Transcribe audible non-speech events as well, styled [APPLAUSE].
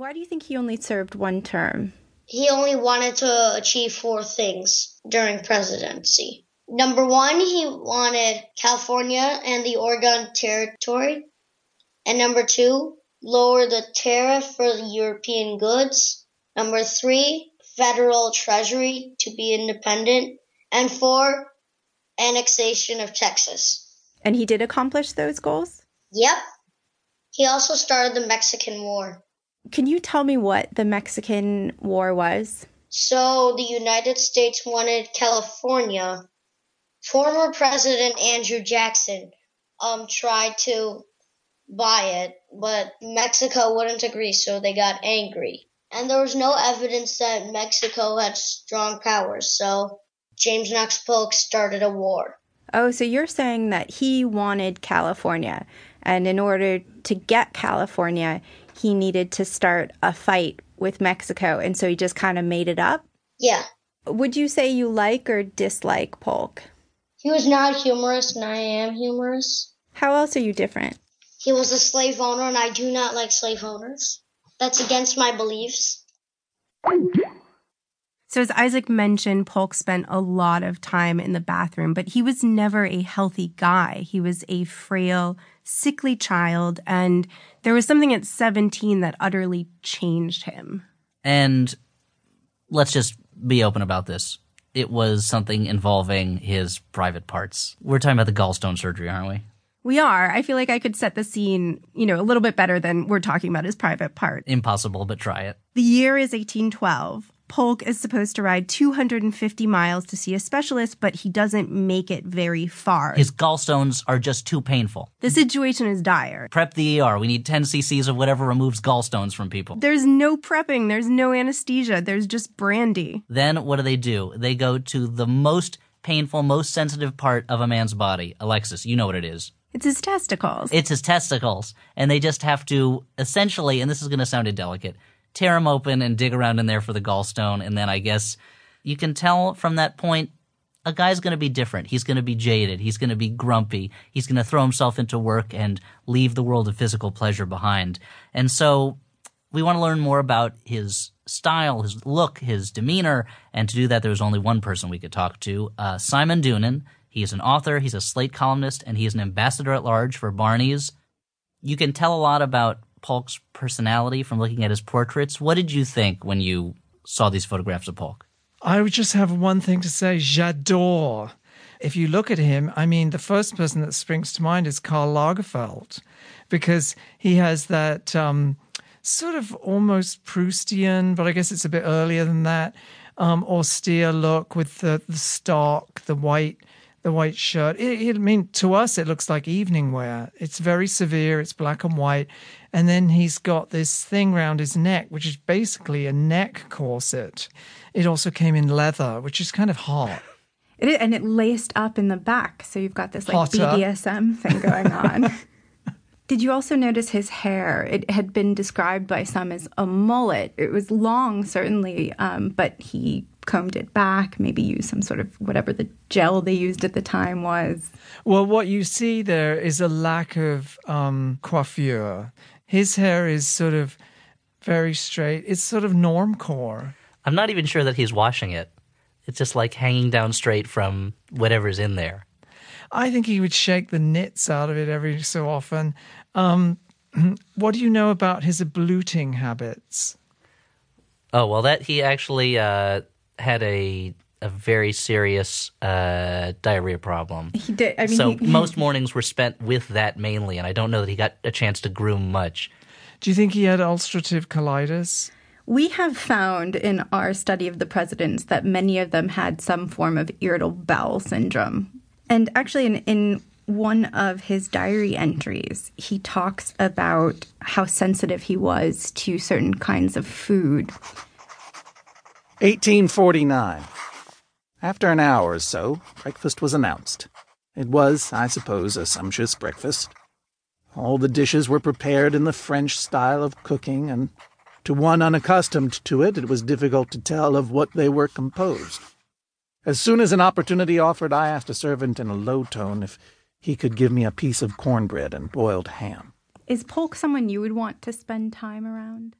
Why do you think he only served one term? He only wanted to achieve four things during presidency. Number one, he wanted California and the Oregon Territory. And number two, lower the tariff for the European goods. Number three, federal treasury to be independent. And four, annexation of Texas. And he did accomplish those goals? Yep. He also started the Mexican War. Can you tell me what the Mexican War was? So the United States wanted California. Former President Andrew Jackson um tried to buy it, but Mexico wouldn't agree, so they got angry. And there was no evidence that Mexico had strong powers, so James Knox Polk started a war. Oh, so you're saying that he wanted California, and in order to get California, he needed to start a fight with Mexico, and so he just kind of made it up? Yeah. Would you say you like or dislike Polk? He was not humorous, and I am humorous. How else are you different? He was a slave owner, and I do not like slave owners. That's against my beliefs. So, as Isaac mentioned, Polk spent a lot of time in the bathroom, but he was never a healthy guy. He was a frail, sickly child, and there was something at 17 that utterly changed him. And let's just be open about this. It was something involving his private parts. We're talking about the gallstone surgery, aren't we? We are. I feel like I could set the scene, you know, a little bit better than we're talking about his private part. Impossible, but try it. The year is 1812. Polk is supposed to ride 250 miles to see a specialist, but he doesn't make it very far. His gallstones are just too painful. the situation is dire. Prep the ER. We need 10 cc's of whatever removes gallstones from people. There's no prepping, there's no anesthesia, there's just brandy. Then what do they do? They go to the most painful, most sensitive part of a man's body. Alexis, you know what it is. It's his testicles. It's his testicles. And they just have to essentially, and this is going to sound indelicate, tear them open and dig around in there for the gallstone. And then I guess you can tell from that point, a guy's going to be different. He's going to be jaded. He's going to be grumpy. He's going to throw himself into work and leave the world of physical pleasure behind. And so we want to learn more about his style, his look, his demeanor. And to do that, there was only one person we could talk to, uh, Simon Doonan. He's an author, he's a Slate columnist, and he's an ambassador at large for Barney's. You can tell a lot about Polk's personality from looking at his portraits. What did you think when you saw these photographs of Polk? I would just have one thing to say j'adore. If you look at him, I mean, the first person that springs to mind is Karl Lagerfeld, because he has that um, sort of almost Proustian, but I guess it's a bit earlier than that, um, austere look with the, the stock, the white the white shirt. It, it, I mean, to us, it looks like evening wear. It's very severe. It's black and white, and then he's got this thing round his neck, which is basically a neck corset. It also came in leather, which is kind of hot. It is, and it laced up in the back, so you've got this like Hotter. BDSM thing [LAUGHS] going on. Did you also notice his hair? It had been described by some as a mullet. It was long, certainly, um, but he combed it back, maybe used some sort of whatever the gel they used at the time was. Well, what you see there is a lack of um, coiffure. His hair is sort of very straight. It's sort of normcore. I'm not even sure that he's washing it. It's just like hanging down straight from whatever's in there. I think he would shake the nits out of it every so often. Um, [CLEARS THROAT] what do you know about his abluting habits? Oh well, that he actually uh, had a a very serious uh, diarrhea problem. He did. I mean, so he, most mornings were spent with that mainly, and I don't know that he got a chance to groom much. Do you think he had ulcerative colitis? We have found in our study of the presidents that many of them had some form of irritable bowel syndrome. And actually, in, in one of his diary entries, he talks about how sensitive he was to certain kinds of food. 1849. After an hour or so, breakfast was announced. It was, I suppose, a sumptuous breakfast. All the dishes were prepared in the French style of cooking, and to one unaccustomed to it, it was difficult to tell of what they were composed. As soon as an opportunity offered, I asked a servant in a low tone if he could give me a piece of cornbread and boiled ham. Is Polk someone you would want to spend time around?